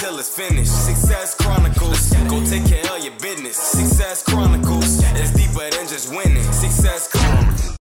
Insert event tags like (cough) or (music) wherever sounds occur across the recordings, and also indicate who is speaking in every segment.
Speaker 1: It's finished. Success Chronicles. Go take care of your business. Success Chronicles. It's deeper than just winning. Success Chronicles.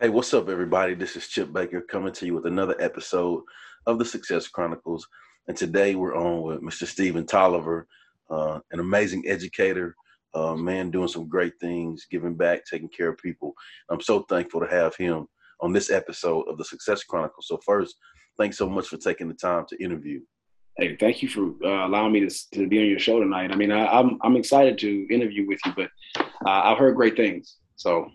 Speaker 2: Hey, what's up, everybody? This is Chip Baker coming to you with another episode of the Success Chronicles. And today we're on with Mr. Stephen Tolliver, uh, an amazing educator, uh, man doing some great things, giving back, taking care of people. I'm so thankful to have him on this episode of the Success Chronicles. So, first, thanks so much for taking the time to interview.
Speaker 3: Hey, thank you for uh, allowing me to, to be on your show tonight. I mean, I, am I'm, I'm excited to interview with you, but uh, I've heard great things. So,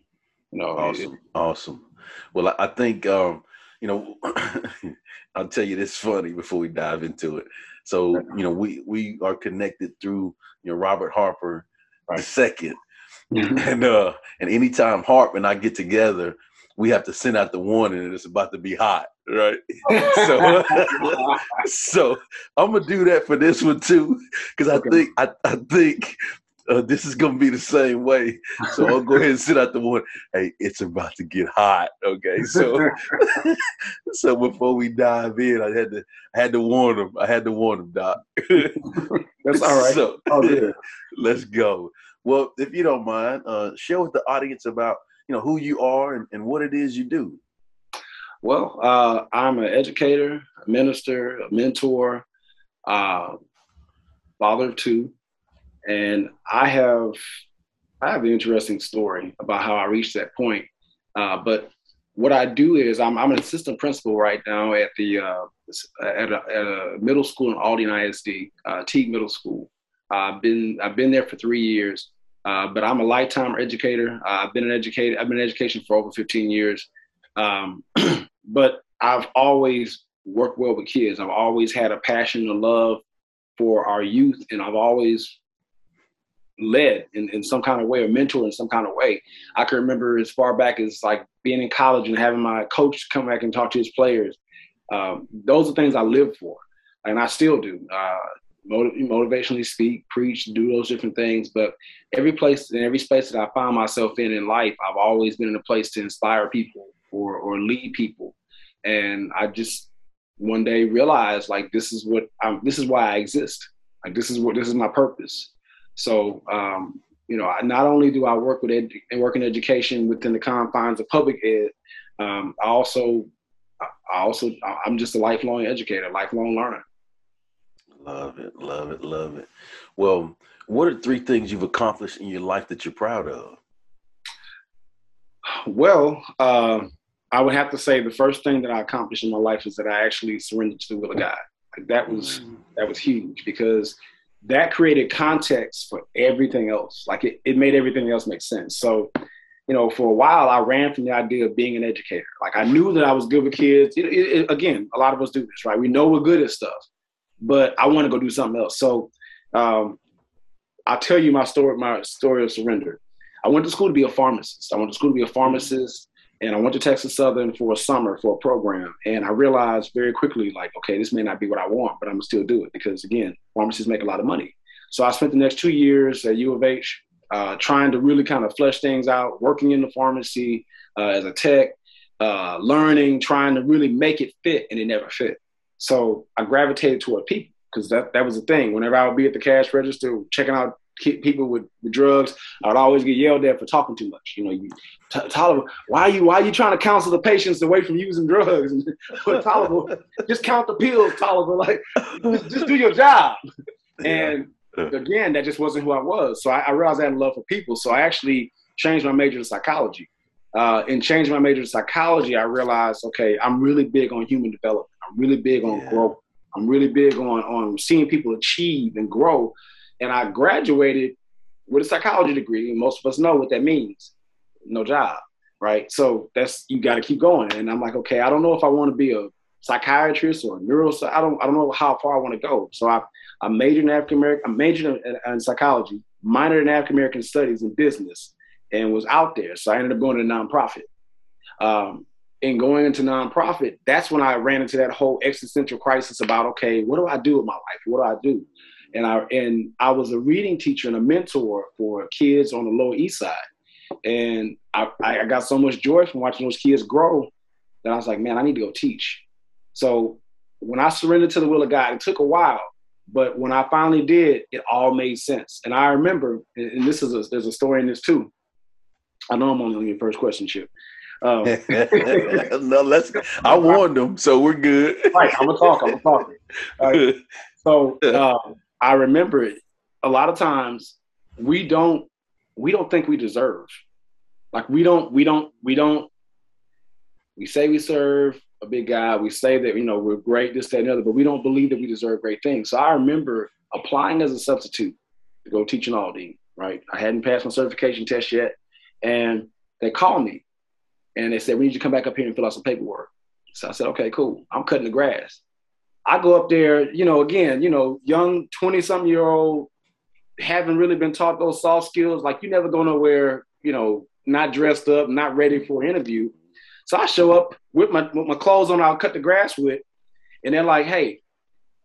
Speaker 3: you know,
Speaker 2: awesome, it, awesome. Well, I, I think um, you know, (laughs) I'll tell you this funny before we dive into it. So, you know, we we are connected through you know Robert Harper right. the 2nd mm-hmm. and uh, and anytime Harp and I get together, we have to send out the warning and it's about to be hot, right? (laughs) so, (laughs) so I'm gonna do that for this one too, because I okay. think I, I think (laughs) uh, this is gonna be the same way. So I'll go ahead and sit out the one. Hey, it's about to get hot. Okay, so (laughs) so before we dive in, I had to I had to warn them. I had to warn them, Doc. (laughs)
Speaker 3: That's all right. So, oh, yeah.
Speaker 2: let's go. Well, if you don't mind, uh, share with the audience about you know who you are and, and what it is you do.
Speaker 3: Well, uh, I'm an educator, a minister, a mentor, uh, father of two, and I have I have an interesting story about how I reached that point. Uh, but what I do is I'm, I'm an assistant principal right now at the uh, at, a, at, a, middle school in Aldine ISD, uh, Teague Middle School. I've been I've been there for three years, uh, but I'm a lifetime educator. Uh, I've been an educator. I've been in education for over 15 years, um, (clears throat) but I've always worked well with kids. I've always had a passion and love for our youth, and I've always led in, in some kind of way or mentor in some kind of way. I can remember as far back as like being in college and having my coach come back and talk to his players. Um, those are things I live for, and I still do. Uh, motiv- motivationally speak, preach, do those different things. But every place and every space that I find myself in in life, I've always been in a place to inspire people or or lead people. And I just one day realized like this is what I'm, this is why I exist. Like this is what this is my purpose. So, um, you know, not only do I work with ed- and work in education within the confines of public ed, um, I also, I also, I'm just a lifelong educator, lifelong learner.
Speaker 2: Love it, love it, love it. Well, what are three things you've accomplished in your life that you're proud of?
Speaker 3: Well, uh, I would have to say the first thing that I accomplished in my life is that I actually surrendered to the will of God. Like that was mm. that was huge because that created context for everything else. Like it, it made everything else make sense. So, you know, for a while, I ran from the idea of being an educator. Like I knew that I was good with kids. It, it, again, a lot of us do this, right? We know we're good at stuff, but I want to go do something else. So, um, I'll tell you my story. My story of surrender. I went to school to be a pharmacist. I went to school to be a pharmacist. And I went to Texas Southern for a summer for a program. And I realized very quickly, like, okay, this may not be what I want, but I'm gonna still do it because again, pharmacists make a lot of money. So I spent the next two years at U of H uh, trying to really kind of flesh things out, working in the pharmacy uh, as a tech, uh, learning, trying to really make it fit, and it never fit. So I gravitated toward people because that, that was the thing. Whenever I would be at the cash register checking out people with, with drugs, I would always get yelled at for talking too much. You know, you, T- Tolliver, why are you why are you trying to counsel the patients away from using drugs? (laughs) but Tolliver, just count the pills, Tolliver. Like, just, just do your job. And again, that just wasn't who I was. So I, I, realized I had a love for people. So I actually changed my major to psychology. Uh, in changing my major to psychology, I realized, okay, I'm really big on human development. I'm really big on yeah. growth. I'm really big on on seeing people achieve and grow and I graduated with a psychology degree. Most of us know what that means no job. right? So that's you got to keep going. And I'm like, okay, I don't know if I want to be a psychiatrist or a neuro. I don't I don't know how far I want to go. So I I majored in African American. I majored in, in, psychology, minored in African American studies and business, and was out there. So I ended up going to nonprofit. Um, and going into nonprofit, that's when I ran into that whole existential crisis about okay, what do I do with my life? What do I do? And I and I was a reading teacher and a mentor for kids on the Lower East Side. And I, I got so much joy from watching those kids grow that I was like, man, I need to go teach. So when I surrendered to the will of God, it took a while, but when I finally did, it all made sense. And I remember, and this is a, there's a story in this too. I know I'm only on your first question, Chip. Um, (laughs)
Speaker 2: no, let's. I (laughs) warned them, so we're good.
Speaker 3: right, I'm gonna talk. I'm gonna talk. Right. (laughs) So um, I remember it. A lot of times we don't we don't think we deserve. Like we don't we don't we don't. We say we serve a big guy. We say that, you know, we're great, this, that, and the other, but we don't believe that we deserve great things. So I remember applying as a substitute to go teach in Aldine, right? I hadn't passed my certification test yet. And they called me and they said, we need you to come back up here and fill out some paperwork. So I said, okay, cool. I'm cutting the grass. I go up there, you know, again, you know, young 20 something year old, haven't really been taught those soft skills. Like you never go nowhere, you know, not dressed up, not ready for an interview. So I show up with my with my clothes on. I'll cut the grass with, and they're like, "Hey,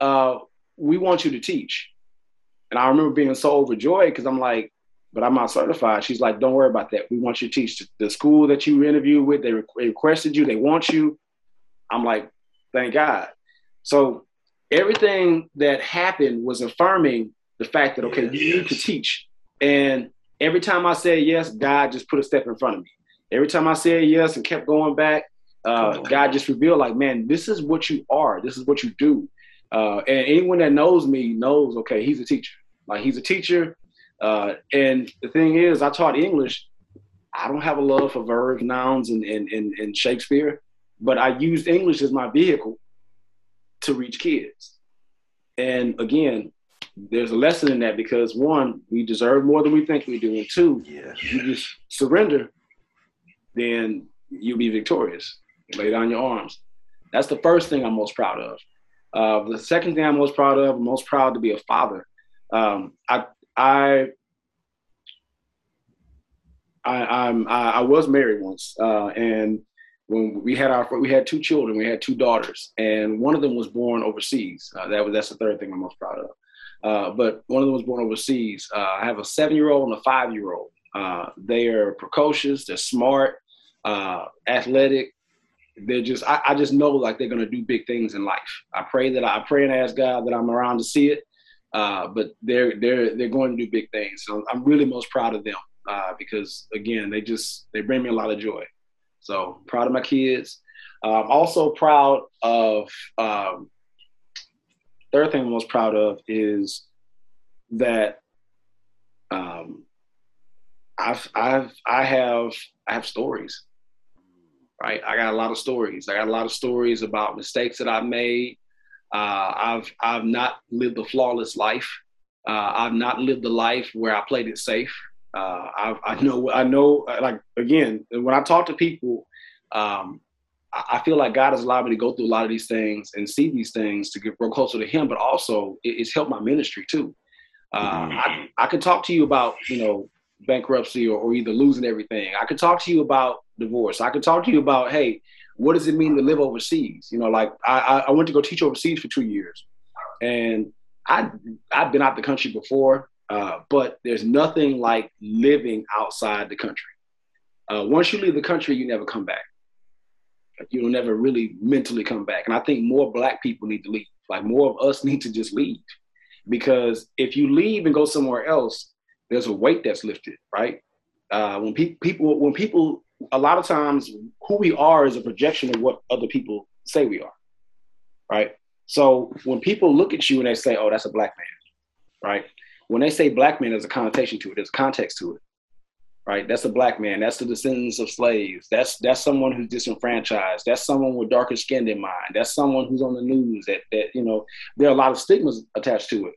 Speaker 3: uh, we want you to teach." And I remember being so overjoyed because I'm like, "But I'm not certified." She's like, "Don't worry about that. We want you to teach the school that you interviewed with. They, requested you. They want you." I'm like, "Thank God." So everything that happened was affirming the fact that okay, yes. you need to teach. And every time I said yes, God just put a step in front of me every time I said yes and kept going back, uh, God just revealed, like, man, this is what you are. This is what you do. Uh, and anyone that knows me knows, okay, he's a teacher. Like, he's a teacher. Uh, and the thing is, I taught English. I don't have a love for verbs, nouns, and, and, and, and Shakespeare, but I used English as my vehicle to reach kids. And again, there's a lesson in that because one, we deserve more than we think we do, and two, yeah. you just surrender then you'll be victorious. Lay down your arms. That's the first thing I'm most proud of. Uh, the second thing I'm most proud of, I'm most proud to be a father. Um, I, I, I, I'm, I, I was married once, uh, and when we had our, we had two children, we had two daughters, and one of them was born overseas. Uh, that was that's the third thing I'm most proud of. Uh, but one of them was born overseas. Uh, I have a seven-year-old and a five-year-old. Uh, they are precocious. They're smart uh, athletic. They're just, I, I just know like they're to do big things in life. I pray that I, I pray and ask God that I'm around to see it. Uh, but they're they're they're going to do big things. So I'm really most proud of them because again, they just they bring me a lot of joy. So proud of my kids. I'm also proud of. Um, third thing I'm most proud of is that um, I've I've I have I have stories right? I got a lot of stories. I got a lot of stories about mistakes that I've made. Uh, I've I've not lived a flawless life. Uh, I've not lived a life where I played it safe. Uh, I, I know I know like again when I talk to people, um, I, feel like God has allowed me to go through a lot of these things and see these things to get grow closer to Him. But also it, it's helped my ministry too. Uh, mm-hmm. I, I could talk to you about you know bankruptcy or, or either losing everything. I could talk to you about divorce. I could talk to you about, hey, what does it mean to live overseas? You know, like I, I went to go teach overseas for two years, and I I've been out the country before, uh, but there's nothing like living outside the country. Uh, once you leave the country, you never come back. Like, you'll never really mentally come back. And I think more Black people need to leave. Like more of us (laughs) need to just leave, because if you leave and go somewhere else, there's a weight that's lifted, right? Uh, when pe- people when people a lot of times who we are is a projection of what other people say we are, right? So when people look at you and they say, "Oh, that's a black man," right? When they say black man, there's a connotation to it. There's context to it, right? That's a black man. That's the descendants of slaves. That's that's someone who's disenfranchised. That's someone with darker skin than mine. That's someone who's on the news. That that you know, there are a lot of stigmas attached to it.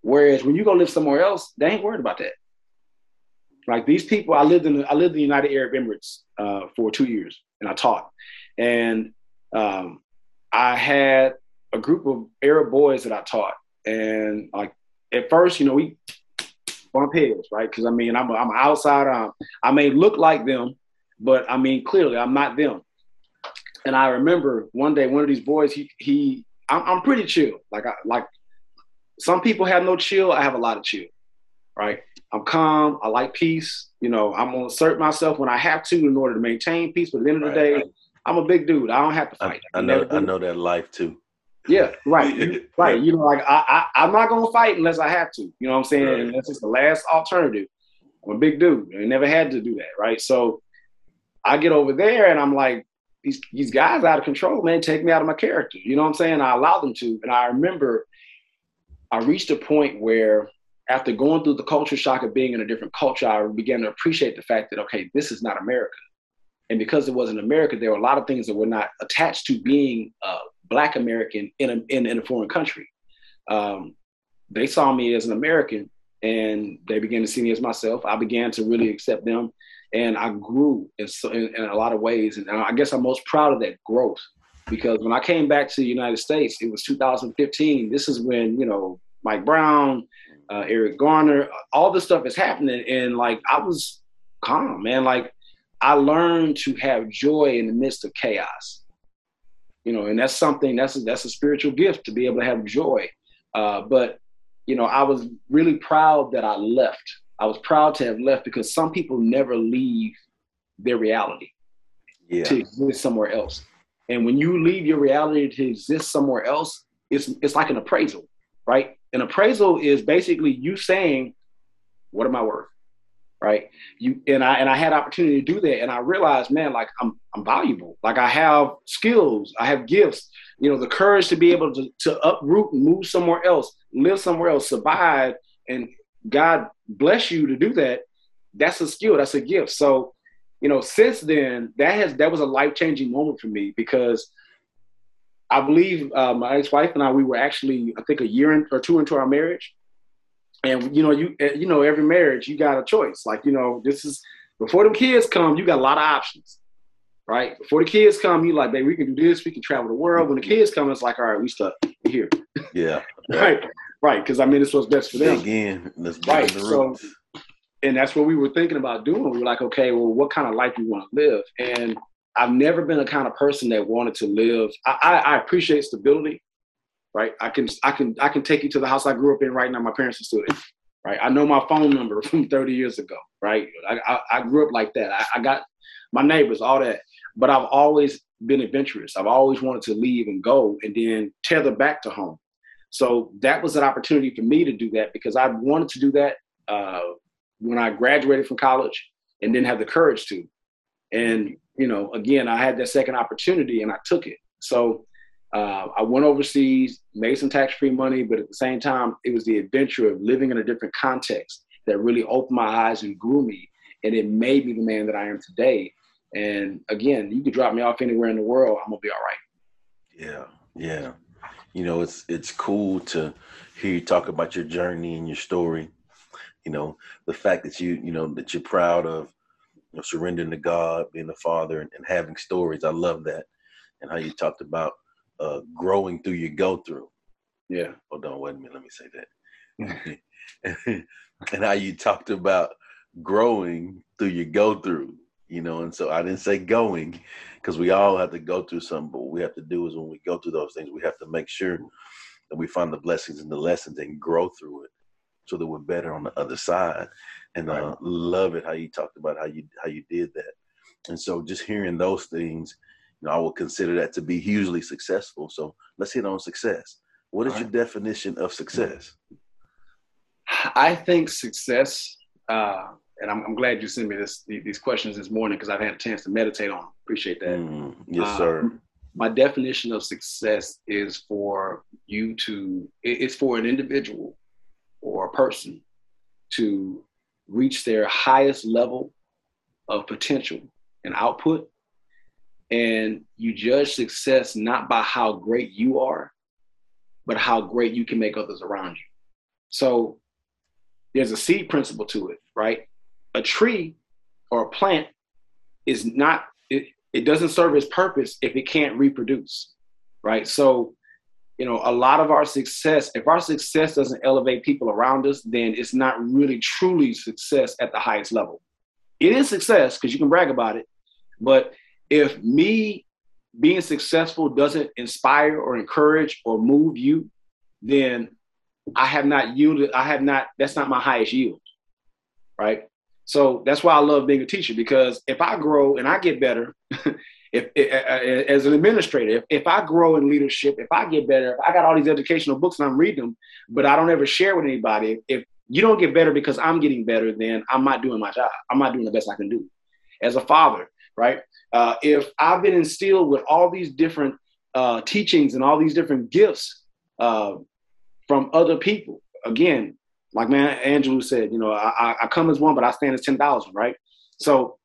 Speaker 3: Whereas when you go live somewhere else, they ain't worried about that. Like these people, I lived in I lived in the United Arab Emirates uh, for two years, and I taught, and um, I had a group of Arab boys that I taught, and like at first, you know, we bump heads, right? Because I mean, I'm a, I'm an outsider. I'm, um, I may look like them, but I mean, clearly, I'm not them. And I remember one day, one of these boys, he he, I'm, I'm pretty chill. Like I like some people have no chill. I have a lot of chill, right? I'm calm. I like peace. You know, I'm gonna assert myself when I have to in order to maintain peace. But at the end of the right. day, I'm a big dude. I don't have to fight.
Speaker 2: I, I know. I know that life too.
Speaker 3: Yeah, right, (laughs) right. You know, like I, I, am not gonna fight unless I have to. You know what I'm saying? Right. Unless it's the last alternative. I'm a big dude. I never had to do that, right? So I get over there and I'm like, these these guys out of control, man, take me out of my character. You know what I'm saying? I allowed them to, and I remember I reached a point where after going through the culture shock of being in a different culture, I began to appreciate the fact that okay, this is not America. And because it wasn't America, there were a lot of things that were not attached to being a Black American in a, in, in a foreign country. Um, they saw me as an American and they began to see me as myself. I began to really accept them and I grew in, in, in, a lot of ways. And I guess I'm most proud of that growth because when I came back to the United States, it was 2015. This is when, you know, Mike Brown, uh, Eric Garner, all this stuff is happening. And like, I was calm, man. Like, I learned to have joy in the midst of chaos. You know, and that's something that's a, that's a spiritual gift to be able to have joy. Uh, but you know, I was really proud that I left. I was proud to have left because some people never leave their reality yeah. to exist somewhere else. And when you leave your reality to exist somewhere else, it's it's like an appraisal, right? An appraisal is basically you saying, "What am I worth?" Right? You and I and I had opportunity to do that, and I realized, man, like I'm I'm valuable. Like I have skills, I have gifts. You know, the courage to be able to to uproot and move somewhere else, live somewhere else, survive, and God bless you to do that. That's a skill. That's a gift. So, you know, since then, that has that was a life changing moment for me because. I believe uh, my ex-wife and I, we were actually, I think, a year in, or two into our marriage, and you know, you eh, you know, every marriage you got a choice. Like you know, this is before the kids come, you got a lot of options, right? Before the kids come, you like, baby, we can do this, we can travel the world. When the kids come, it's like, all right, we stuck here.
Speaker 2: Yeah. (laughs)
Speaker 3: right. Right. Because I mean, it's what's best for them.
Speaker 2: Again,
Speaker 3: right. So, and that's what we were thinking about doing. We were like, okay, well, what kind of life do you want to live? And I've never been a kind of person that wanted to live. I, I, I appreciate stability right? I can I can I can take you to the house I grew up in right now. My parents are still there, right? I know my phone number (laughs) from 30 years ago, right? I I, I grew up like that. I, I got my neighbors, all that, but I've always been adventurous. I've always wanted to leave and go and then tether back to home. So that was an opportunity for me to do that because I wanted to do that uh, when I graduated from college and didn't have the courage to. And you know, again, I had that second opportunity and I took it. So uh, I went overseas, made some tax free money, but at the same time, it was the adventure of living in a different context that really opened my eyes and grew me. And it made me the man that I am today. And again, you could drop me off anywhere in the world, I'm gonna be all right.
Speaker 2: Yeah, yeah. You know, it's it's cool to hear you talk about your journey and your story. You know, the fact that you, you know, that you're proud of you know, surrendering to God, being a father and, and having stories. I love that. And how you talked about uh, growing through your go through.
Speaker 3: Yeah.
Speaker 2: Hold on, wait a minute. Let me say that. (laughs) (laughs) and how you talked about growing through your go through, you know. And so I didn't say going because we all have to go through something. But what we have to do is when we go through those things, we have to make sure that we find the blessings and the lessons and grow through it so that we're better on the other side. And uh, love it how you talked about how you how you did that. And so just hearing those things you know, I would consider that to be hugely successful. So let's hit on success. What is right. your definition of success?
Speaker 3: I think success, uh, and I'm, I'm, glad you sent me this these questions this morning because I've had a chance to meditate on. Them. Appreciate that.
Speaker 2: Mm, yes, sir. Uh,
Speaker 3: my definition of success is for you to. It's for an individual or a person to reach their highest level of potential and output and you judge success not by how great you are, but how great you can make others around you. So there's a seed principle to it, right? a tree or a plant is not it, it doesn't serve its purpose if it can't reproduce right so you know a lot of our success if our success doesn't elevate people around us then it's not really truly success at the highest level it is success because you can brag about it but if me being successful doesn't inspire or encourage or move you then i have not yielded i have not that's not my highest yield right so that's why I love being a teacher because if I grow and I get better, (laughs) if, if, as an administrator, if, if I grow in leadership, if I get better, if I got all these educational books and I'm reading them, but I don't ever share with anybody, if you don't get better because I'm getting better, then I'm not doing my job. I'm not doing the best I can do. As a father, right? Uh, if I've been instilled with all these different uh, teachings and all these different gifts uh, from other people, again, like Maya Angelou said, you know, I, I come as one, but I stand as ten thousand, right? So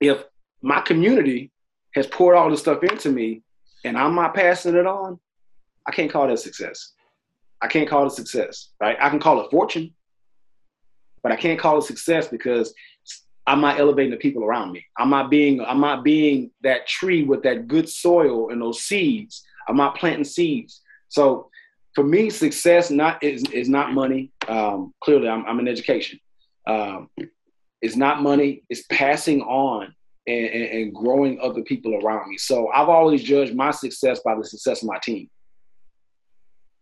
Speaker 3: if my community has poured all this stuff into me and I'm not passing it on, I can't call that success. I can't call it success, right? I can call it fortune, but I can't call it success because I'm not elevating the people around me. I'm not being I'm not being that tree with that good soil and those seeds. I'm not planting seeds. So for me, success not is, is not money. Um, clearly, I'm, I'm in education. Um, it's not money. It's passing on and, and, and, growing other people around me. So I've always judged my success by the success of my team.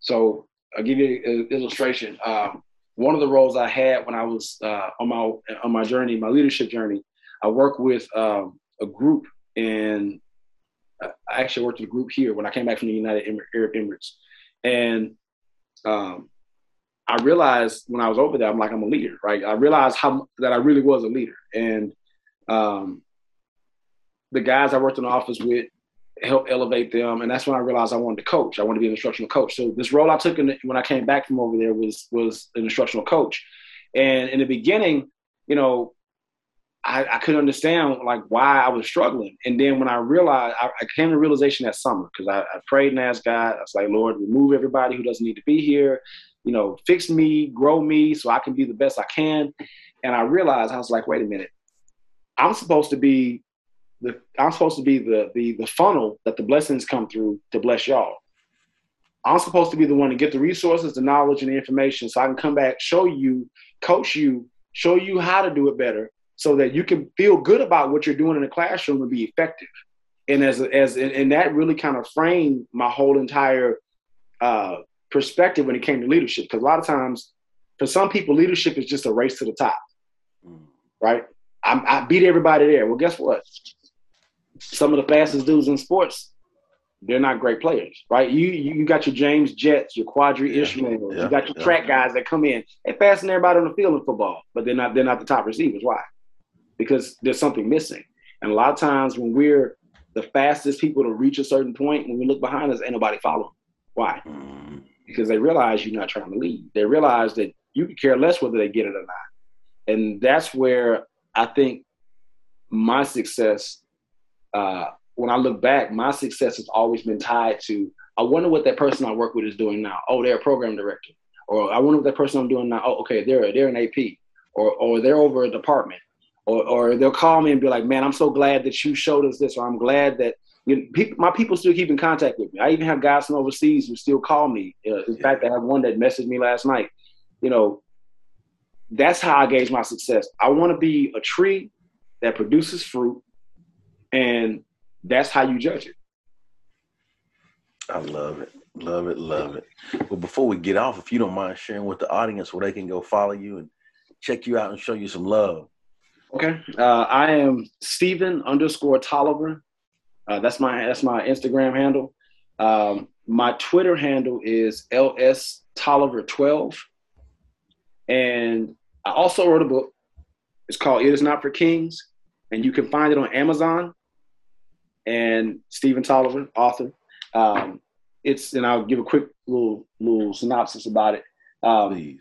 Speaker 3: So I'll give you an illustration. Um, one of the roles I had when I was uh, on my on my journey, my leadership journey, I worked with um, a group and I actually worked with a group here when I came back from the United Arab Emirates, and um, I realized when I was over there, I'm like, I'm a leader, right? I realized how that I really was a leader. And um, the guys I worked in the office with helped elevate them. And that's when I realized I wanted to coach. I wanted to be an instructional coach. So this role I took in, when I came back from over there was was an instructional coach. And in the beginning, you know, I, I couldn't understand like why I was struggling. And then when I realized, I, I came to realization that summer because I, I, prayed and asked God. I was like, Lord, remove everybody who doesn't need to be here. You know, fix me, grow me, so I can be the best I can. And I realized I was like, wait a minute, I'm supposed to be the I'm supposed to be the the the funnel that the blessings come through to bless y'all. I'm supposed to be the one to get the resources, the knowledge, and the information, so I can come back, show you, coach you, show you how to do it better, so that you can feel good about what you're doing in the classroom and be effective. And as as and that really kind of framed my whole entire uh, perspective when it came to leadership. Because a lot of times, for some people, leadership is just a race to the top, mm. right? I, I beat everybody there. Well, guess what? Some of the fastest dudes in sports they're not great players, right? You you got your James Jetts, your Qadry yeah, Ismail, yeah, you got your yeah. track guys that come in. They fasten everybody on the field in football, but they're not they're not the top receivers. Why? because there's something missing. And a lot of times when we're the fastest people to reach a certain point, when we look behind us, ain't nobody following. Why? Mm. Because they realize you're not trying to lead. They realize that you can care less whether they get it or not. And that's where I think my success, uh, when I look back, my success has always been tied to I wonder what that person I work with is doing now. Oh, they're a program director. Or I wonder what that person I'm doing now. Oh, okay, they're they're an AP. Or or they're over a department or, or they'll call me and be like, "Man, I'm so glad that you showed us this," or "I'm glad that you know, people, my people still keep in contact with me." I even have guys from overseas who still call me. Uh, in yeah. fact, I have one that messaged me last night. You know, that's how I gauge my success. I want to be a tree that produces fruit, and that's how you judge it.
Speaker 2: I love it. Love it. Love it. Well, before we get off, if you don't mind sharing with the audience where they can go follow you and check you out and show you some love.
Speaker 3: Okay. Uh, I am Stephen underscore Tolliver. Uh, that's my that's my Instagram handle. Um, my Twitter handle is ls Tolliver 12. And I also wrote a book. It's called It Is Not for Kings, and you can find it on Amazon. And Stephen Tolliver, author. Um, it's and I'll give a quick little little synopsis about it. Um, Please.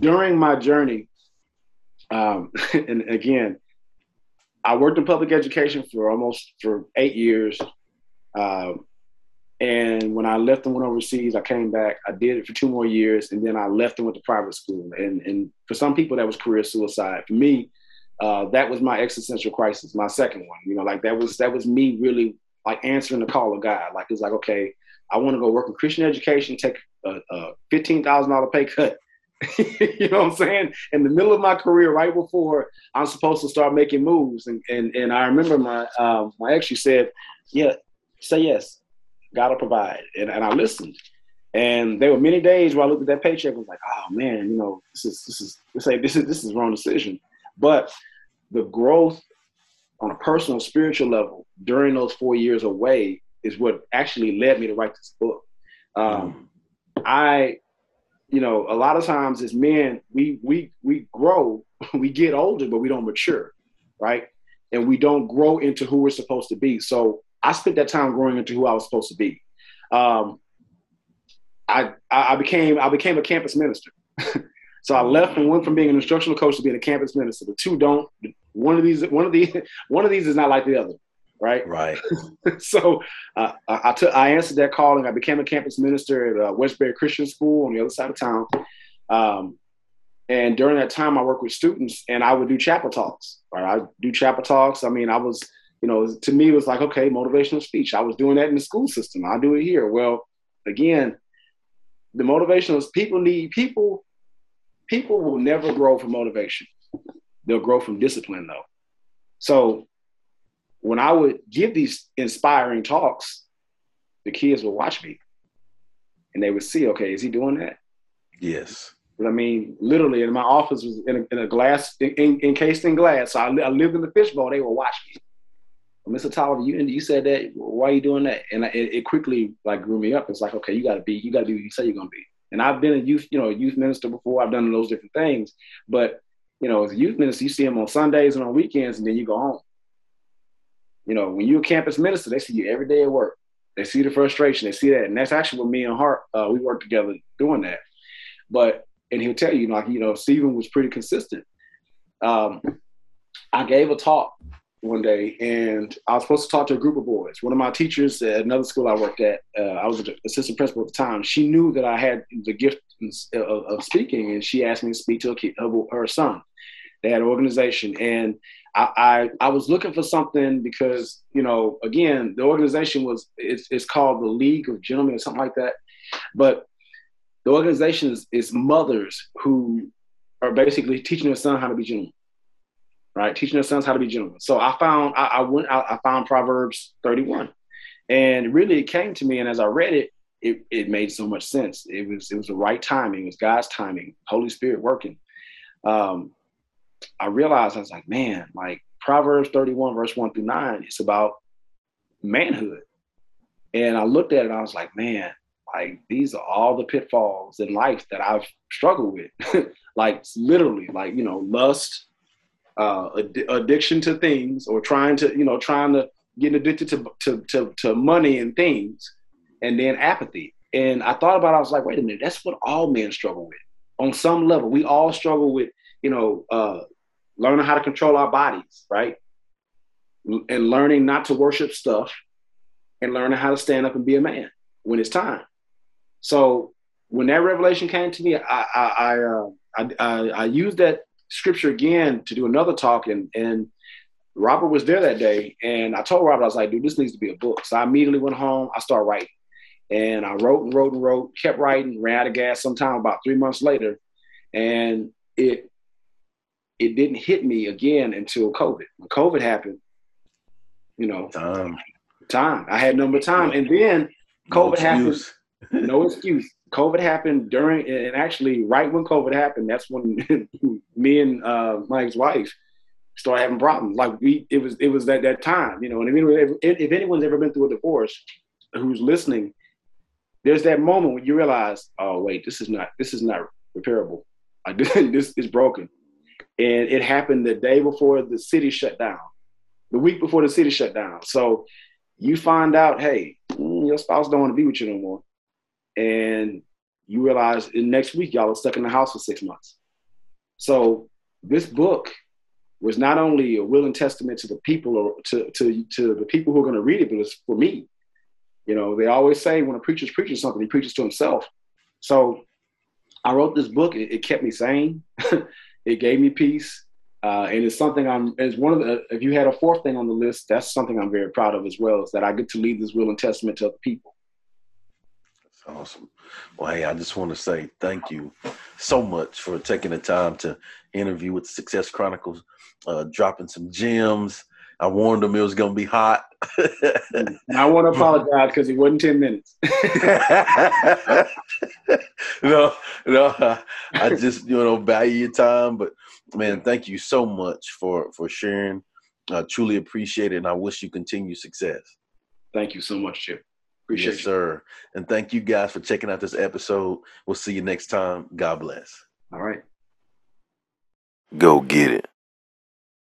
Speaker 3: During my journey um, (laughs) and again, I worked in public education for almost for eight years. Um, and when I left and went overseas, I came back. I did it for two more years, and then I left and went to private school. And and for some people, that was career suicide. For me, uh, that was my existential crisis, my second one. You know, like that was that was me really like answering the call of God. Like it's like, okay, I want to go work in Christian education, take a, a fifteen thousand dollar pay cut. (laughs) you know what I'm saying? In the middle of my career, right before I'm supposed to start making moves, and and, and I remember my um, my ex, you said, "Yeah, say yes, God will provide," and and I listened. And there were many days where I looked at that paycheck and was like, "Oh man, you know, this is this is this this is this is wrong decision." But the growth on a personal, spiritual level during those four years away is what actually led me to write this book. Um, I, you know, a lot of times as men, we we we grow, (laughs) we get older, but we don't mature, right? And we don't grow into who we're supposed to be. So I spent that time growing into who I was supposed to be. Um, I I became I became a campus minister. (laughs) So I left and went from being an instructional coach to being a campus minister. The two don't. One of these, one of these, (laughs) one of these is not like the other, right?
Speaker 2: Right. (laughs)
Speaker 3: so uh, I, I, took, I answered that call and I became a campus minister at uh, Westbury Christian School on the other side of town. Um, and during that time, I worked with students and I would do chapel talks. Right? I do chapel talks. I mean, I was, you know, to me, it was like, okay, motivational speech. I was doing that in the school system. I do it here. Well, again, the motivational is people need people people will never grow from motivation. They'll grow from discipline, though. So when I would give these inspiring talks, the kids would watch me and they would see, okay, is he doing that?
Speaker 2: Yes.
Speaker 3: But I mean, literally, in my office was in a, in a glass, in, encased in glass. So I, I, lived in the fishbowl. They would watch me. Mr. Tolliver, you you said that. Why are you doing that? And it, it quickly like grew me up. It's like, okay, you got to be, you got to be what you say you're gonna be. And I've been a youth, you know, youth minister before. I've done those different things. But, you know, as a youth minister, you see them on Sundays and on weekends, and then you go home. You know, when you're a campus minister, they see you every day at work. They see the frustration. They see that. And that's actually what me and Hart, uh, we work together doing that. But, and he'll tell you, like, you know, Stephen was pretty consistent. Um, I gave a talk one day, and I was supposed to talk to a group of boys. One of my teachers at another school I worked at, uh, I was an assistant principal at the time. She knew that I had the gift of, of speaking, and she asked me to speak to kid, her, son. They had an organization, and I, I, I was looking for something because you know again the organization was it's, it's called the League of Gentlemen or something like that, but the organization is, is mothers who are basically teaching their son how to be gentlemen right? Teaching their sons how to be gentlemen. So I found I, I went out, I found Proverbs 31. And really it came to me, and as I read it, it, it made so much sense. It was it was the right timing, it was God's timing, Holy Spirit working. Um, I realized I was like, man, like Proverbs 31, verse 1 through 9, it's about manhood. And I looked at it, I was like, man, like these are all the pitfalls in life that I've struggled with. (laughs) like literally, like, you know, lust, uh, ad- addiction to things or trying to, you know, trying to get addicted to, to, to, to money and things, and then apathy. And I thought about it, I was like, wait a minute, that's what all men struggle with. On some level, we all struggle with, you know, uh, learning how to control our bodies, right? And learning not to worship stuff and learning how to stand up and be a man when it's time. So when that revelation came to me, I I I, uh, I, I, I used that scripture again to do another talk and and Robert was there that day and I told Robert I was like dude this needs to be a book. So I immediately went home I started writing and I wrote and wrote and wrote kept writing ran out of gas sometime about three months later and it it didn't hit me again until COVID. When COVID happened you know
Speaker 2: time.
Speaker 3: time. I had number time. And then COVID no happened no excuse COVID happened during, and actually, right when COVID happened, that's when (laughs) me and uh, Mike's wife started having problems. Like we, it was, it was that that time, you know. And if, if, if anyone's ever been through a divorce, who's listening, there's that moment when you realize, oh wait, this is not, this is not repairable. Like, (laughs) this is broken, and it happened the day before the city shut down, the week before the city shut down. So you find out, hey, your spouse don't want to be with you no more and you realize in next week y'all are stuck in the house for six months. So this book was not only a willing testament to the people or to, to, to the people who are going to read it, but it's for me. You know, they always say when a preacher's preaching something, he preaches to himself. So I wrote this book. It, it kept me sane. (laughs) it gave me peace. Uh, and it's something I'm, it's one of the, if you had a fourth thing on the list, that's something I'm very proud of as well, is that I get to leave this will and testament to other people.
Speaker 2: Awesome. Well, hey, I just want to say thank you so much for taking the time to interview with Success Chronicles, uh, dropping some gems. I warned them it was going to be hot. (laughs)
Speaker 3: I want to apologize because it wasn't 10 minutes. (laughs)
Speaker 2: no, no, I just, you know, value your time. But man, thank you so much for, for sharing. I truly appreciate it. And I wish you continued success.
Speaker 3: Thank you so much, Chip. Appreciate
Speaker 2: yes, you. sir. And thank you guys for checking out this episode. We'll see you next time. God bless.
Speaker 3: All right.
Speaker 2: Go get it.